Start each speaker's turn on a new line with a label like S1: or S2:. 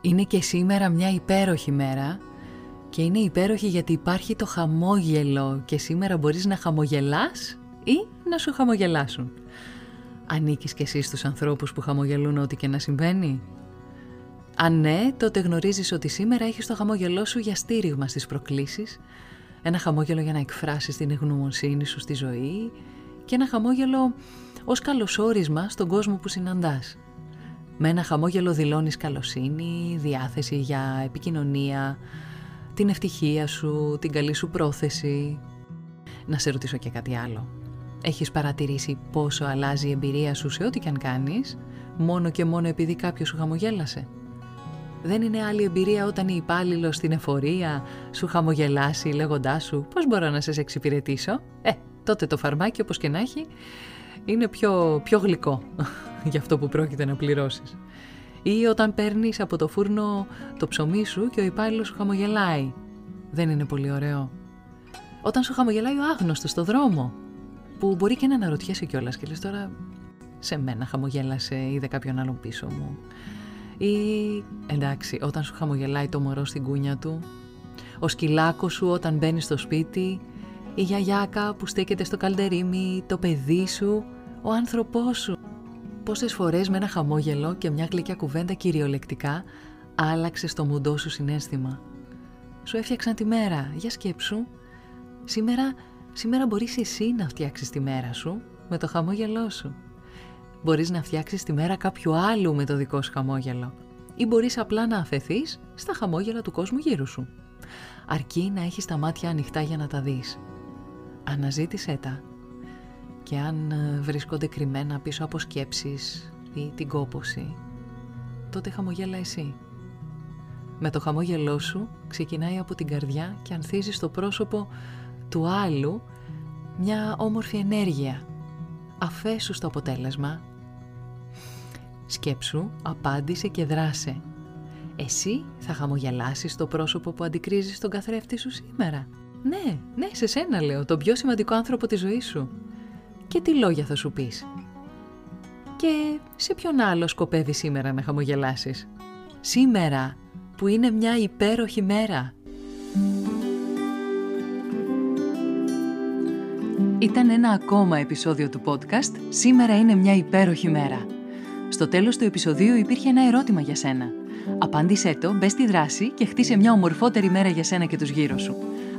S1: Είναι και σήμερα μια υπέροχη μέρα και είναι υπέροχη γιατί υπάρχει το χαμόγελο και σήμερα μπορείς να χαμογελάς ή να σου χαμογελάσουν. Ανήκεις και εσύ στους ανθρώπους που χαμογελούν ό,τι και να συμβαίνει; Αν ναι, τότε γνωρίζεις ότι σήμερα έχεις το χαμόγελό σου για στήριγμα στις προκλήσεις, ένα χαμόγελο για να εκφράσεις την εγνωμοσύνη σου στη ζωή και ένα χαμόγελο ως καλωσόρισμα στον κόσμο που συναντάς. Με ένα χαμόγελο δηλώνεις καλοσύνη, διάθεση για επικοινωνία, την ευτυχία σου, την καλή σου πρόθεση. Να σε ρωτήσω και κάτι άλλο. Έχεις παρατηρήσει πόσο αλλάζει η εμπειρία σου σε ό,τι και αν κάνεις, μόνο και μόνο επειδή κάποιος σου χαμογέλασε; Δεν είναι άλλη εμπειρία όταν η υπάλληλο στην εφορία σου χαμογελάσει λέγοντάς σου «Πώς μπορώ να σας εξυπηρετήσω» Ε, τότε το φαρμάκι όπως και να έχει είναι πιο, πιο γλυκό για αυτό που πρόκειται να πληρώσεις. Ή όταν παίρνεις από το φούρνο το ψωμί σου και ο υπάλληλος σου χαμογελάει. Δεν είναι πολύ ωραίο. Όταν σου χαμογελάει ο άγνωστος στο δρόμο, που μπορεί και να αναρωτιέσαι κιόλας και λες τώρα σε μένα χαμογέλασε, είδε κάποιον άλλον πίσω μου. Ή εντάξει, όταν σου χαμογελάει το μωρό στην κούνια του, ο σκυλάκος σου όταν μπαίνει στο σπίτι, η γιαγιάκα που στέκεται στο καλντερίμι, το παιδί σου, ο άνθρωπός σου. Πόσες φορές με ένα χαμόγελο και μια γλυκιά κουβέντα κυριολεκτικά άλλαξε το μουντό σου συνέστημα. Σου έφτιαξαν τη μέρα, για σκέψου. Σήμερα, σήμερα μπορείς εσύ να φτιάξεις τη μέρα σου με το χαμόγελό σου. Μπορείς να φτιάξεις τη μέρα κάποιου άλλου με το δικό σου χαμόγελο. Ή μπορείς απλά να αφαιθείς στα χαμόγελα του κόσμου γύρω σου. Αρκεί να έχεις τα μάτια ανοιχτά για να τα δεις. Αναζήτησέ τα και αν ε, βρίσκονται κρυμμένα πίσω από σκέψεις ή την κόποση, τότε χαμογέλα εσύ. Με το χαμόγελό σου ξεκινάει από την καρδιά και ανθίζει στο πρόσωπο του άλλου μια όμορφη ενέργεια. Αφέσου στο αποτέλεσμα. Σκέψου, απάντησε και δράσε. Εσύ θα χαμογελάσεις το πρόσωπο που αντικρίζεις τον καθρέφτη σου σήμερα. Ναι, ναι, σε σένα λέω, τον πιο σημαντικό άνθρωπο της ζωής σου και τι λόγια θα σου πεις; Και σε ποιον άλλο σκοπεύει σήμερα να χαμογελάσεις; Σήμερα που είναι μια υπέροχη μέρα.
S2: Ήταν ένα ακόμα επεισόδιο του podcast «Σήμερα είναι μια υπέροχη μέρα». Στο τέλος του επεισοδίου υπήρχε ένα ερώτημα για σένα. Απάντησέ το, μπες στη δράση και χτίσε μια ομορφότερη μέρα για σένα και τους γύρω σου.